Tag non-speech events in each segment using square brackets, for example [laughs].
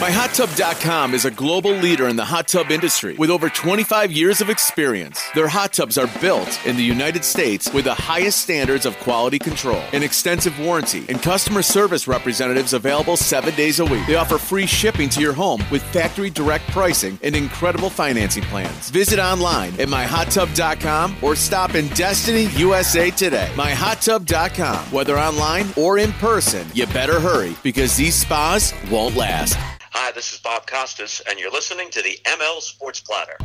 MyHotTub.com is a global leader in the hot tub industry with over 25 years of experience. Their hot tubs are built in the United States with the highest standards of quality control, an extensive warranty, and customer service representatives available seven days a week. They offer free shipping to your home with factory direct pricing and incredible financing plans. Visit online at MyHotTub.com or stop in Destiny, USA today. MyHotTub.com. Whether online or in person, you better hurry because these spas won't last. Hi, this is Bob Costas, and you're listening to the ML Sports Platter.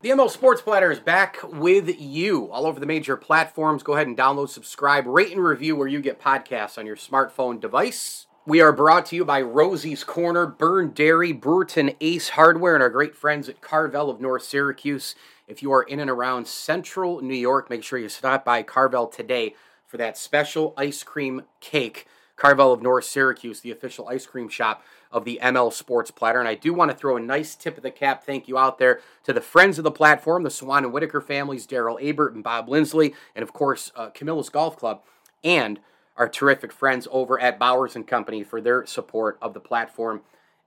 The ML Sports Platter is back with you all over the major platforms. Go ahead and download, subscribe, rate, and review where you get podcasts on your smartphone device. We are brought to you by Rosie's Corner, Byrne Dairy, Brewerton Ace Hardware, and our great friends at Carvel of North Syracuse. If you are in and around central New York, make sure you stop by Carvel today for that special ice cream cake. Carvel of North Syracuse, the official ice cream shop of the ML Sports Platter. And I do want to throw a nice tip of the cap thank you out there to the friends of the platform, the Swan and Whitaker families, Daryl Abert and Bob Lindsley, and of course, uh, Golf Club, and our terrific friends over at Bowers and Company for their support of the platform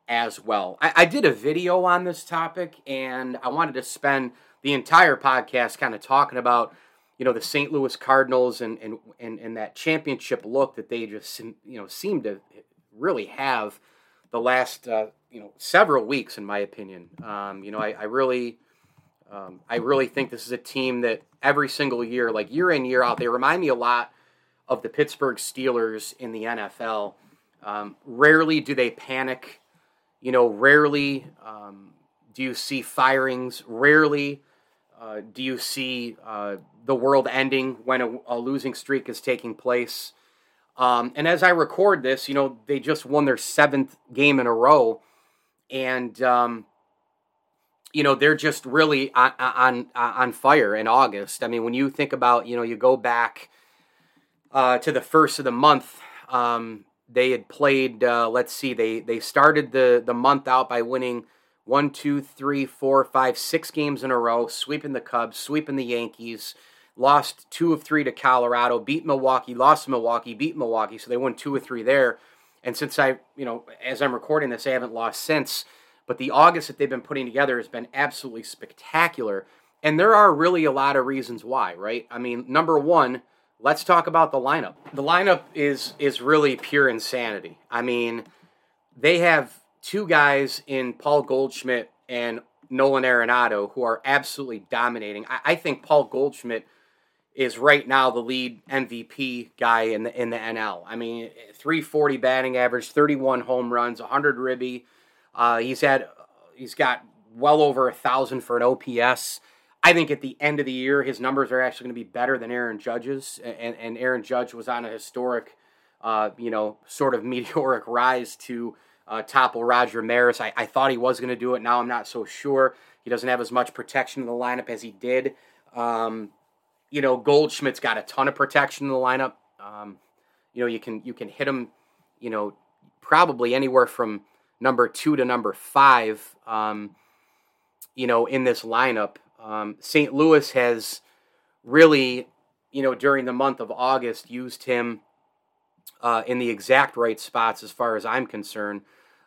as well. I, I did a video on this topic, and I wanted to spend the entire podcast kind of talking about you know the St. Louis Cardinals and and and, and that championship look that they just you know seem to really have the last uh, you know several weeks, in my opinion. Um, you know, I, I really. Um, I really think this is a team that every single year, like year in year out, they remind me a lot of the Pittsburgh Steelers in the NFL. Um, rarely do they panic. You know, rarely um, do you see firings. Rarely uh, do you see uh, the world ending when a, a, losing streak is taking place. Um, and as I record this, you know, they just won their seventh game in a row. And, um, you know, they're just really on, on, on fire in August. I mean, when you think about, you know, you go back uh, to the first of the month, um, they had played, uh, let's see, they, they started the, the month out by winning one, two, three, four, five, six games in a row, sweeping the Cubs, sweeping the Yankees, lost two of three to Colorado, beat Milwaukee, lost Milwaukee, beat Milwaukee, so they won two or three there. And since I, you know, as I'm recording this, I haven't lost since. But the August that they've been putting together has been absolutely spectacular. And there are really a lot of reasons why, right? I mean, number one, let's talk about the lineup. The lineup is is really pure insanity. I mean, they have two guys in Paul Goldschmidt and Nolan Arenado who are absolutely dominating. I, I, think Paul Goldschmidt is right now the lead MVP guy in the in the NL. I mean, 340 batting average, 31 home runs, 100 ribby. Uh, he's had he's got well over a thousand for an OPS. I think at the end of the year, his numbers are actually going to be better than Aaron Judge's, and, and Aaron Judge was on a historic, uh, you know, sort of [laughs] meteoric rise to uh, topple Roger Maris. I, I thought he was going to do it. Now I'm not so sure. He doesn't have as much protection in the lineup as he did. Um, you know, Goldschmidt's got a ton of protection in the lineup. Um, you know, you can you can hit him. You know, probably anywhere from number two to number five. Um, you know, in this lineup, um, St. Louis has really, you know, during the month of August, used him uh, in the exact right spots as far as I'm concerned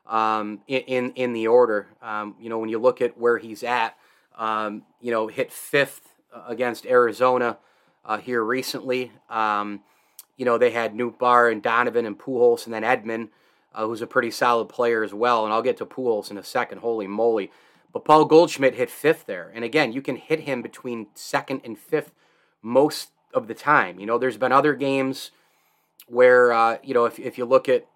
um, in in the order. Um, you know, when you look at where he's at, um, you know, hit fifth against Arizona uh, here recently. Um, you know, they had Nootbaar and Donovan and Pujols, and then Edman, uh, who's a pretty solid player as well. And I'll get to Pujols in a second. Holy moly! But Paul Goldschmidt hit fifth there, and again, you can hit him between second and fifth most of the time. You know, there's been other games where uh, you know if if you look at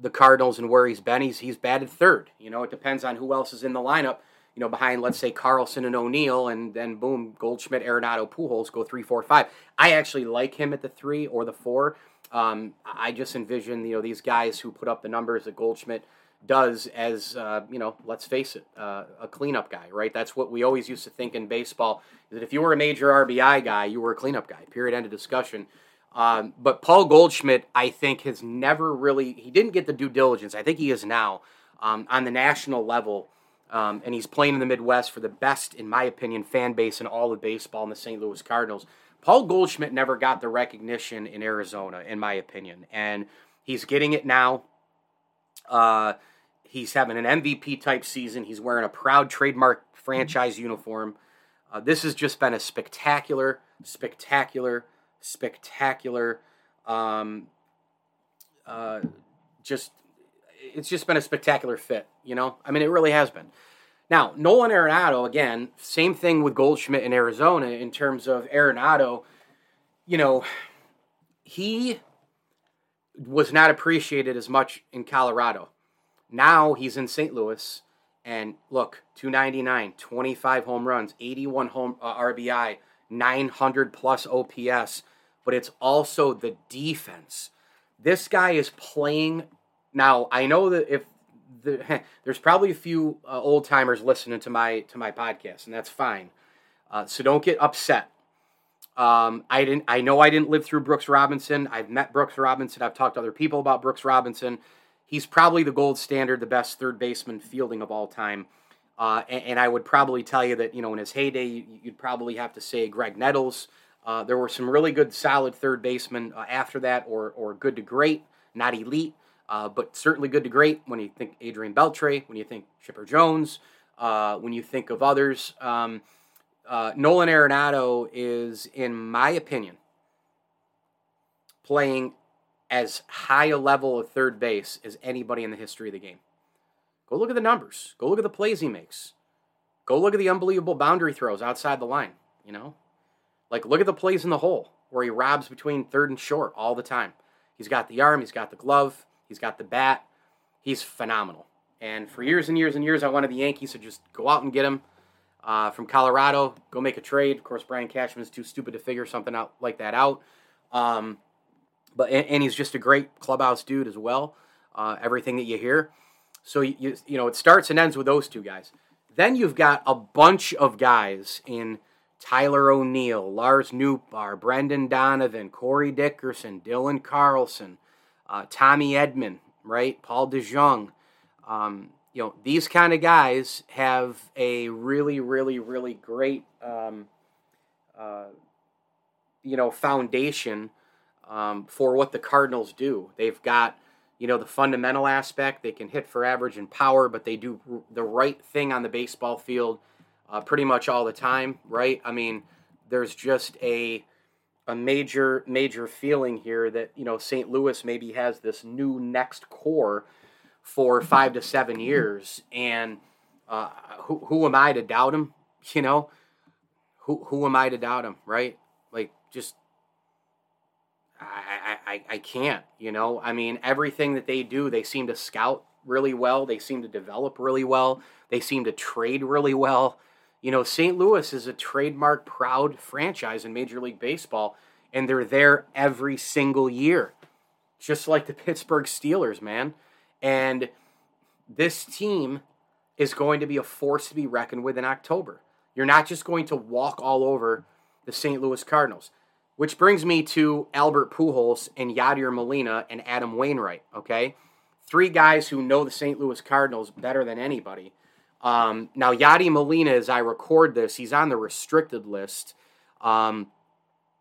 the Cardinals and where he's been, he's he's batted third. You know, it depends on who else is in the lineup. You know, behind let's say Carlson and O'Neill, and then boom, Goldschmidt, Arenado, Pujols go three, four, five. I actually like him at the three or the four. Um, I just envision you know these guys who put up the numbers that Goldschmidt does as uh, you know let's face it uh, a cleanup guy right? That's what we always used to think in baseball that if you were a major rbi guy you were a cleanup guy period end of discussion. Um, but paul goldschmidt i think has never really he didn't get the due diligence. I think he is now um, on the national level um, and he's playing in the midwest for the best in my opinion fan base in all of baseball in the st louis cardinals. Paul goldschmidt never got the recognition in arizona in my opinion and he's getting it now. Uh, he's having an MVP type season. He's wearing a proud trademark franchise uniform. Uh, this has just been a spectacular, spectacular, spectacular. Um, uh, just it's just been a spectacular fit. You know, I mean, it really has been. Now, Nolan Arenado, again, same thing with Goldschmidt in Arizona in terms of Arenado. You know, he was not appreciated as much in Colorado. Now he's in St. Louis, and look, 299, 25 home runs, 81 home uh, RBI, 900 plus OPS, but it's also the defense. This guy is playing. Now I know that if the, [laughs] there's probably a few uh, old timers listening to my to my podcast, and that's fine. Uh, so don't get upset. Um, I didn't. I know I didn't live through Brooks Robinson. I've met Brooks Robinson. I've talked to other people about Brooks Robinson. He's probably the gold standard, the best third baseman fielding of all time. Uh, and, and, I would probably tell you that you know in his heyday, you, would probably have to say Graig Nettles. Uh, there were some really good, solid third basemen uh, after that, or or good to great, not elite, uh, but certainly good to great. When you think Adrian Beltre, when you think Chipper Jones, uh, when you think of others. Um, uh, Nolan Arenado is, in my opinion, playing as high a level of third base as anybody in the history of the game. Go look at the numbers. Go look at the plays he makes. Go look at the unbelievable boundary throws outside the line. You know, like look at the plays in the hole where he robs between third and short all the time. He's got the arm. He's got the glove. He's got the bat. He's phenomenal. And for years and years and years, I wanted the Yankees to just go out and get him uh, from Colorado. Go make a trade. Of course, Brian Cashman is too stupid to figure something out like that out. Um, but and, and, he's just a great clubhouse dude as well. Uh, everything that you hear. So you you know it starts and ends with those two guys. Then you've got a bunch of guys in Tyler O'Neill, Lars Nootbaar, Brendan Donovan, Corey Dickerson, Dylan Carlson, uh, Tommy Edman, right? Paul DeJong. Um, you know, these kind of guys have a really, really, really great, um, uh, you know, foundation um, for what the Cardinals do. They've got, you know, the fundamental aspect. They can hit for average and power, but they do the right thing on the baseball field uh, pretty much all the time, right? I mean, there's just a a major major feeling here that you know St. Louis maybe has this new next core for five to seven years. And uh, who, who am I to doubt him? You know, who, who am I to doubt him, right? Like, just, I, I, I can't, you know? I mean, everything that they do, they seem to scout really well. They seem to develop really well. They seem to trade really well. You know, St. Louis is a trademark proud franchise in Major League Baseball, and they're there every single year. Just like the Pittsburgh Steelers, man. And this team is going to be a force to be reckoned with in October. You're not just going to walk all over the St. Louis Cardinals. Which brings me to Albert Pujols and Yadier Molina and Adam Wainwright, okay? Three guys who know the St. Louis Cardinals better than anybody. Um, now, Yadier Molina, as I record this, he's on the restricted list. Um,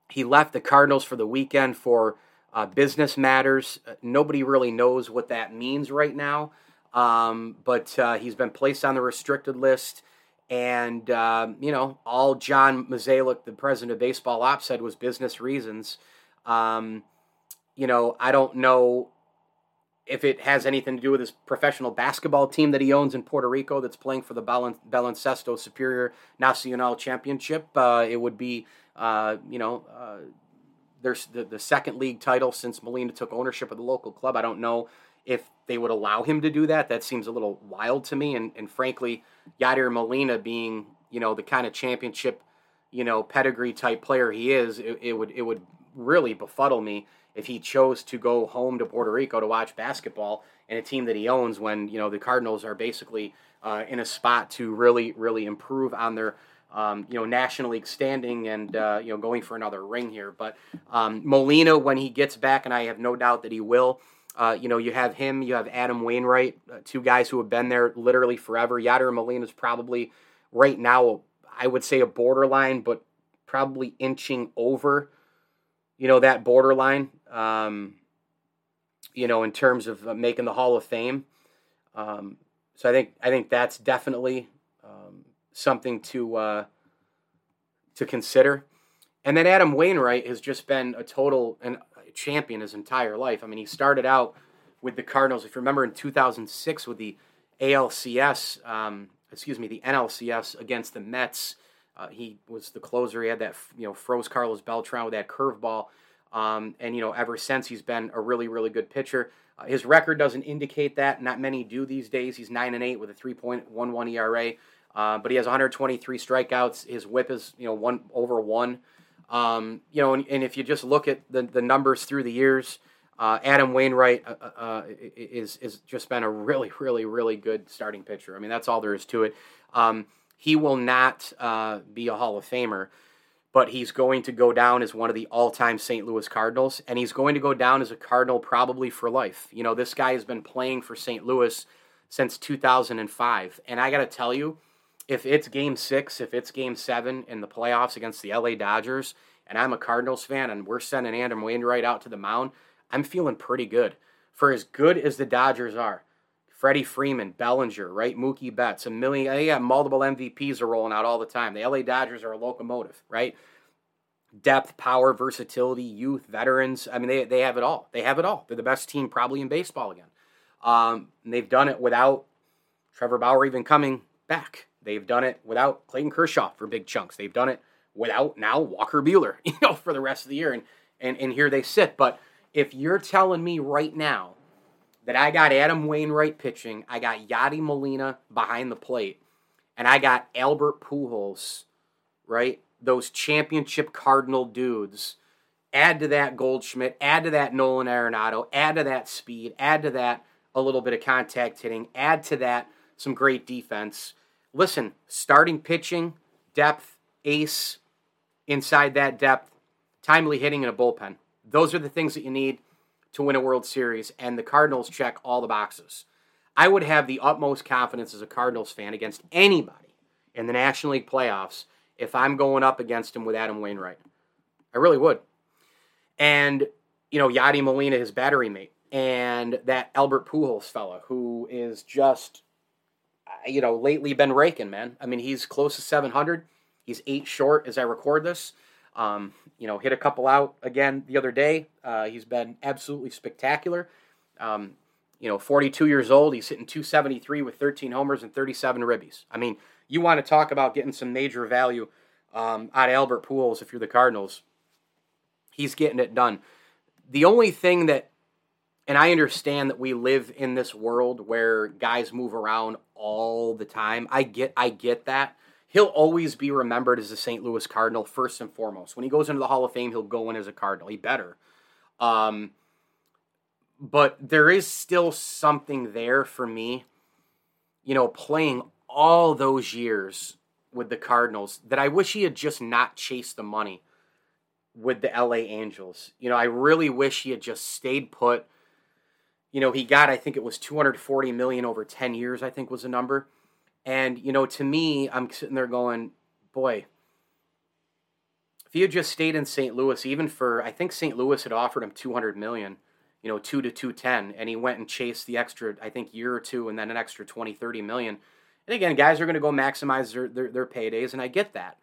he left the Cardinals for the weekend for uh, business matters. Uh, nobody really knows what that means right now, um, but uh, he's been placed on the restricted list. And, um, you know, all John Mozeliak, the president of Baseball Ops, said was business reasons. Um, you know, I don't know if it has anything to do with his professional basketball team that he owns in Puerto Rico that's playing for the Baloncesto Superior Nacional Championship. Uh, it would be, uh, you know, uh, there's the, the second league title since Molina took ownership of the local club. I don't know if they would allow him to do that. That seems a little wild to me. And, and frankly, Yadier Molina being, you know, the kind of championship, you know, pedigree type player he is, it, it would it would really befuddle me if he chose to go home to Puerto Rico to watch basketball in a team that he owns when, you know, the Cardinals are basically uh, in a spot to really, really improve on their um, you know, National League standing and, uh, you know, going for another ring here. But um, Molina, when he gets back, and I have no doubt that he will, uh, you know, you have him, you have Adam Wainwright, uh, two guys who have been there literally forever. Yadier Molina is probably right now, I would say a borderline, but probably inching over, you know, that borderline, um, you know, in terms of uh, making the Hall of Fame. Um, so I think I think that's definitely um, something to uh, to consider. And then Adam Wainwright has just been a total and champion his entire life. I mean, he started out with the Cardinals. If you remember in 2006 with the ALCS, um, excuse me, the NLCS against the Mets, uh, he was the closer. He had that you know froze Carlos Beltran with that curveball. Um, and you know, ever since he's been a really, really good pitcher. Uh, his record doesn't indicate that. Not many do these days. He's nine and eight with a 3.11 ERA. Uh, but he has 123 strikeouts. His WHIP is you know one over one. Um, you know, and, and, if you just look at the, the numbers through the years, uh, Adam Wainwright uh, uh, uh is is just been a really, really, really good starting pitcher. I mean, that's all there is to it. Um, he will not uh, be a Hall of Famer, but he's going to go down as one of the all-time St. Louis Cardinals, and he's going to go down as a Cardinal probably for life. You know, this guy has been playing for St. Louis since 2005, and I got to tell you if it's game six, if it's game seven in the playoffs against the LA Dodgers, and I'm a Cardinals fan and we're sending Adam Wainwright out to the mound, I'm feeling pretty good. For as good as the Dodgers are, Freddie Freeman, Bellinger, right? Mookie Betts, a million, they multiple MVPs are rolling out all the time. The LA Dodgers are a locomotive, right? Depth, power, versatility, youth, veterans. I mean, they, they have it all. They have it all. They're the best team probably in baseball again. Um, they've done it without Trevor Bauer even coming back. They've done it without Clayton Kershaw for big chunks. They've done it without now Walker Buehler, [laughs] you know, for the rest of the year. And and and here they sit. But if you're telling me right now that I got Adam Wainwright pitching, I got Yadi Molina behind the plate, and I got Albert Pujols, right? Those championship Cardinal dudes. Add to that Goldschmidt, add to that Nolan Arenado, add to that speed, add to that a little bit of contact hitting, add to that some great defense listen, starting pitching, depth, ace inside that depth, timely hitting in a bullpen. Those are the things that you need to win a World Series, and the Cardinals check all the boxes. I would have the utmost confidence as a Cardinals fan against anybody in the National League playoffs if I'm going up against him with Adam Wainwright. I really would. And, you know, Yadi Molina, his battery mate, and that Albert Pujols fella who is just you know, lately been raking, man. I mean, he's close to 700. He's eight short as I record this. Um, you know, hit a couple out again the other day. Uh, he's been absolutely spectacular. Um, you know, 42 years old. He's hitting 273 with 13 homers and 37 ribbies. I mean, you want to talk about getting some major value um, out of Albert Pujols if you're the Cardinals. He's getting it done. The only thing that and I understand that we live in this world where guys move around all the time. I get I get that. He'll always be remembered as a St. Louis Cardinal first and foremost. When he goes into the Hall of Fame, he'll go in as a Cardinal. He better. Um, but there is still something there for me, you know, playing all those years with the Cardinals that I wish he had just not chased the money with the LA Angels. You know, I really wish he had just stayed put you know, he got I think it was 240 million over 10 years, I think was the number. And you know, to me, I'm sitting there going, boy, if he had just stayed in St. Louis, even for I think St. Louis had offered him 200 million, you know, 2 to 210 and he went and chased the extra I think year or two and then an extra 20 30 million. And again, guys are going to go maximize their, their, their paydays and I get that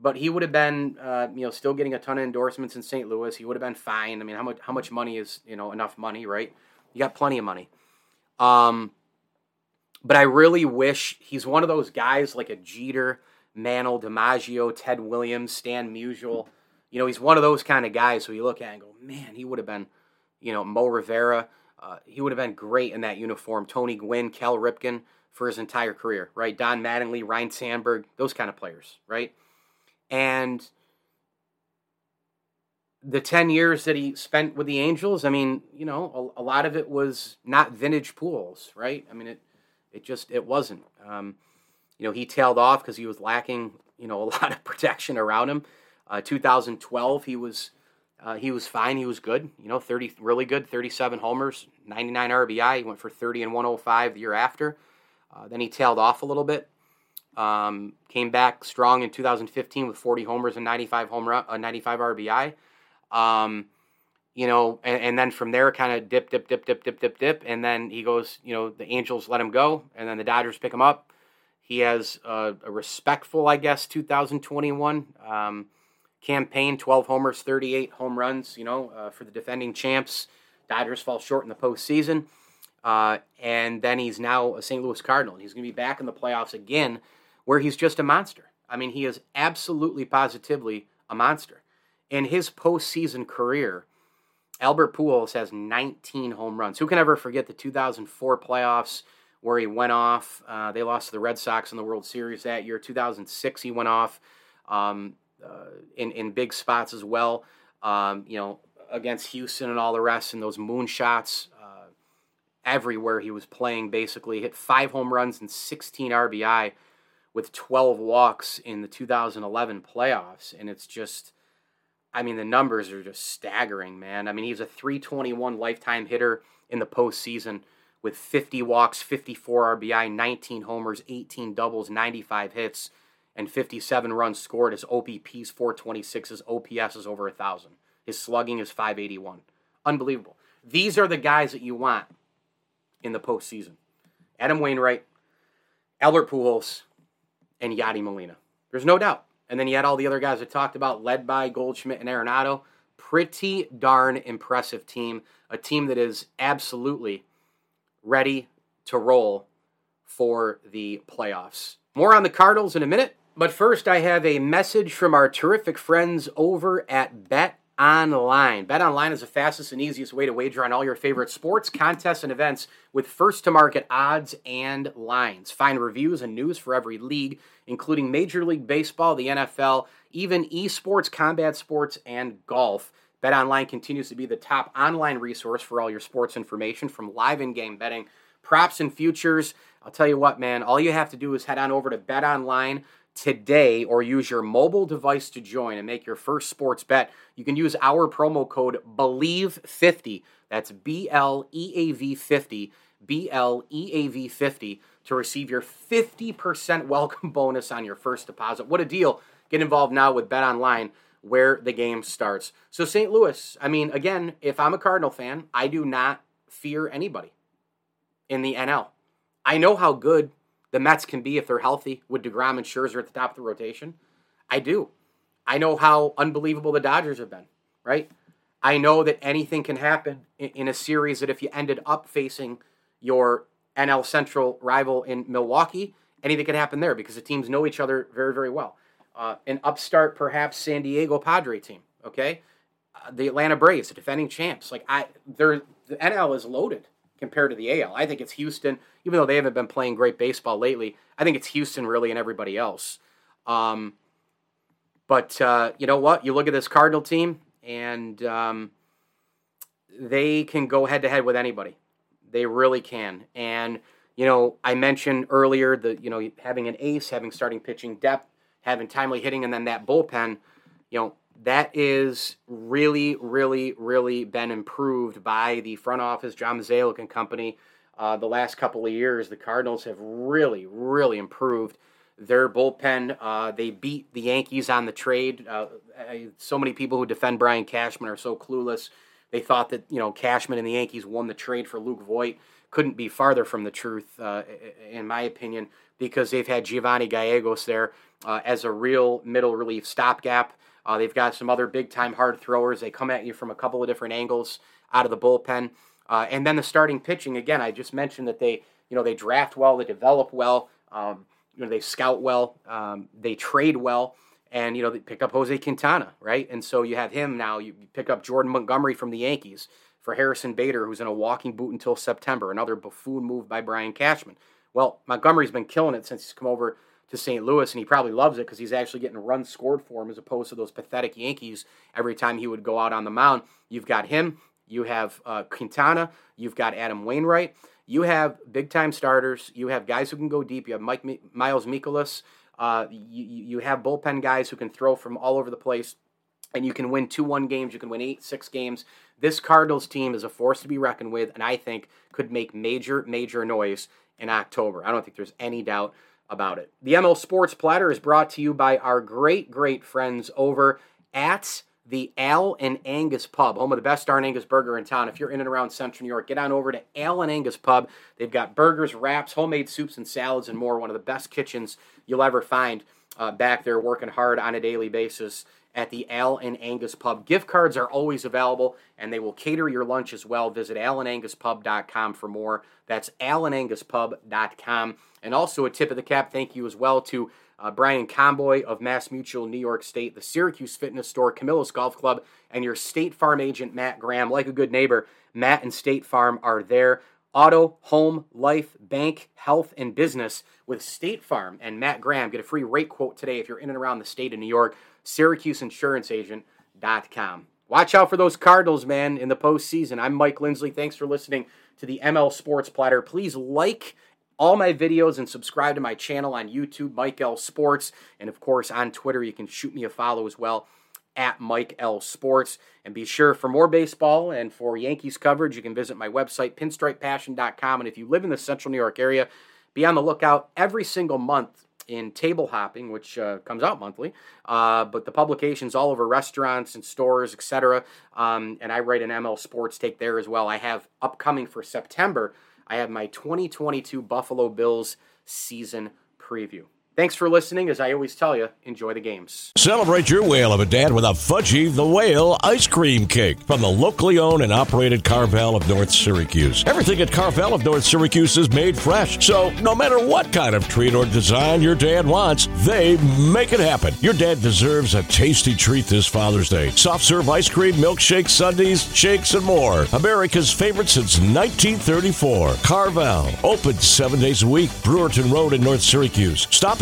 but he would have been, uh, you know, still getting a ton of endorsements in St. Louis. He would have been fine. I mean, how much how much money is you know enough money, right? You got plenty of money. Um, but I really wish he's one of those guys like a Jeter, Mantle, DiMaggio, Ted Williams, Stan Musial, you know, he's one of those kind of guys who you look at and go, man, he would have been, you know, Mo Rivera. Uh, he would have been great in that uniform. Tony Gwynn, Cal Ripken for his entire career, right? Don Mattingly, Ryne Sandberg, those kind of players, right? And the 10 years that he spent with the Angels, I mean, you know, a, a lot of it was not vintage Pujols, right? I mean, it it just it wasn't. Um, you know, he tailed off because he was lacking, you know, a [laughs] lot of protection around him. Uh, 2012, he was uh, he was fine. He was good. You know, 30 really good, 37 homers, 99 RBI. He went for 30 and 105 the year after. Uh, then he tailed off a little bit. Um, came back strong in 2015 with 40 homers and 95 home run, uh, 95 RBI. Um, you know, and, and, then from there, kind of dip, dip, dip, dip, dip, dip, dip, and then he goes. You know, the Angels let him go, and then the Dodgers pick him up. He has a, a respectful, I guess, 2021 um, campaign: 12 homers, 38 home runs. You know, uh, for the defending champs. Dodgers fall short in the postseason, uh, and then he's now a St. Louis Cardinal, and he's going to be back in the playoffs again, where he's just a monster. I mean, he is absolutely, positively a monster in his postseason career, Albert Pujols has 19 home runs. Who can ever forget the 2004 playoffs where he went off? Uh, they lost to the Red Sox in the World Series that year. 2006, he went off um, uh, in in big spots as well. Um, you know, against Houston and all the rest, and those moonshots uh, everywhere he was playing. Basically, hit five home runs and 16 RBI with 12 walks in the 2011 playoffs, and it's just I mean, the numbers are just staggering, man. I mean, he's a 321 lifetime hitter in the postseason with 50 walks, 54 RBI, 19 homers, 18 doubles, 95 hits, and 57 runs scored. His OBP is 426. His OPS is over 1,000. His slugging is 581. Unbelievable. These are the guys that you want in the postseason Adam Wainwright, Albert Pujols, and Yadi Molina. There's no doubt. And then you had all the other guys I talked about, led by Goldschmidt and Arenado. Pretty darn impressive team. A team that is absolutely ready to roll for the playoffs. More on the Cardinals in a minute. But first, I have a message from our terrific friends over at Bet Online. Bet Online is the fastest and easiest way to wager on all your favorite sports, contests, and events with first to market odds and lines. Find reviews and news for every league, including Major League Baseball, the NFL, even esports, combat sports, and golf. Bet Online continues to be the top online resource for all your sports information from live in game betting, props, and futures. I'll tell you what, man, all you have to do is head on over to Bet Online today or use your mobile device to join and make your first sports bet, you can use our promo code BLEAV50. That's B L E A V 50, B L E A V 50 to receive your 50% welcome [laughs] bonus on your first deposit. What a deal. Get involved now with Bet Online where the game starts. So St. Louis, I mean again, if I'm a Cardinal fan, I do not fear anybody in the NL. I know how good the Mets can be if they're healthy with DeGrom and Scherzer at the top of the rotation. I do. I know how unbelievable the Dodgers have been, right? I know that anything can happen in, a series that if you ended up facing your NL Central rival in Milwaukee, anything can happen there because the teams know each other very, very well. Uh, an upstart, perhaps San Diego Padre team, okay? Uh, the Atlanta Braves, the defending champs. Like I, they're the NL is loaded compared to the AL. I think it's Houston, even though they haven't been playing great baseball lately. I think it's Houston really and everybody else. Um, but uh, you know what? You look at this Cardinal team, and um, they can go head to head with anybody. They really can. And you know, I mentioned earlier that you know having an ace, having starting pitching depth, having timely hitting, and then that bullpen. You know, that is really, really, really been improved by the front office, John Mozeliak and company. Uh, the last couple of years, the Cardinals have really, really improved their bullpen. Uh, they beat the Yankees on the trade. Uh, so many people who defend Brian Cashman are so clueless. They thought that you know Cashman and the Yankees won the trade for Luke Voit. Couldn't be farther from the truth, uh, in my opinion, because they've had Giovanny Gallegos there uh, as a real middle relief stopgap. Uh, they've got some other big time hard throwers. They come at you from a couple of different angles out of the bullpen. Uh, and then the starting pitching, again, I just mentioned that they, you know, they draft well, they develop well, um, you know, they scout well, um, they trade well. and you know they pick up Jose Quintana, right? And so you have him now. You pick up Jordan Montgomery from the Yankees for Harrison Bader, who's in a walking boot until September. Another buffoon move by Brian Cashman. Well, Montgomery's been killing it since he's come over to St. Louis, and he probably loves it because he's actually getting runs scored for him as opposed to those pathetic Yankees every time he would go out on the mound. You've got him. You have uh, Quintana. You've got Adam Wainwright. You have big time starters. You have guys who can go deep. You have Mike Miles Mikolas. Uh, you, you have bullpen guys who can throw from all over the place, and you can win 2 1 games. You can win 8, 6 games. This Cardinals team is a force to be reckoned with, and I think could make major, major noise in October. I don't think there's any doubt about it. The ML Sports Platter is brought to you by our great, great friends over at the Al and Angus Pub, home of the best darn Angus burger in town. If you're in and around Central New York, get on over to Al and Angus Pub. They've got burgers, wraps, homemade soups and salads, and more. One of the best kitchens you'll ever find uh, back there, working hard on a daily basis at the Al and Angus Pub. Gift cards are always available, and they will cater your lunch as well. Visit alandanguspub.com for more. That's alandanguspub.com. And also a tip of the cap, thank you as well to uh, Brian Comboy of Mass Mutual New York State, the Syracuse Fitness Store, Camillus Golf Club, and your State Farm agent, Matt Graham. Like a good neighbor, Matt and State Farm are there. Auto, home, life, bank, health, and business with State Farm and Matt Graham. Get a free rate quote today if you're in and around the state of New York. SyracuseInsuranceAgent.com. Watch out for those Cardinals, man, in the postseason. I'm Mike Lindsley. Thanks for listening to the ML Sports Platter. Please like all my videos and subscribe to my channel on YouTube, Mike L Sports. And of course, on Twitter, you can shoot me a follow as well at Mike L Sports. And be sure for more baseball and for Yankees coverage, you can visit my website, pinstripepassion.com. And if you live in the central New York area, be on the lookout every single month in Table Hopping, which uh, comes out monthly. Uh, but the publication's all over restaurants and stores, etc. Um, and I write an ML Sports take there as well. I have upcoming for September I have my 2022 Buffalo Bills season preview. Thanks for listening. As I always tell you, enjoy the games. Celebrate your whale of a dad with a Fudgy the Whale ice cream cake from the locally owned and operated Carvel of North Syracuse. Everything at Carvel of North Syracuse is made fresh, so no matter what kind of treat or design your dad wants, they make it happen. Your dad deserves a tasty treat this Father's Day. Soft serve ice cream, milkshakes, sundaes, shakes, and more. America's favorite since 1934. Carvel, open seven days a week. Brewerton Road in North Syracuse. Stop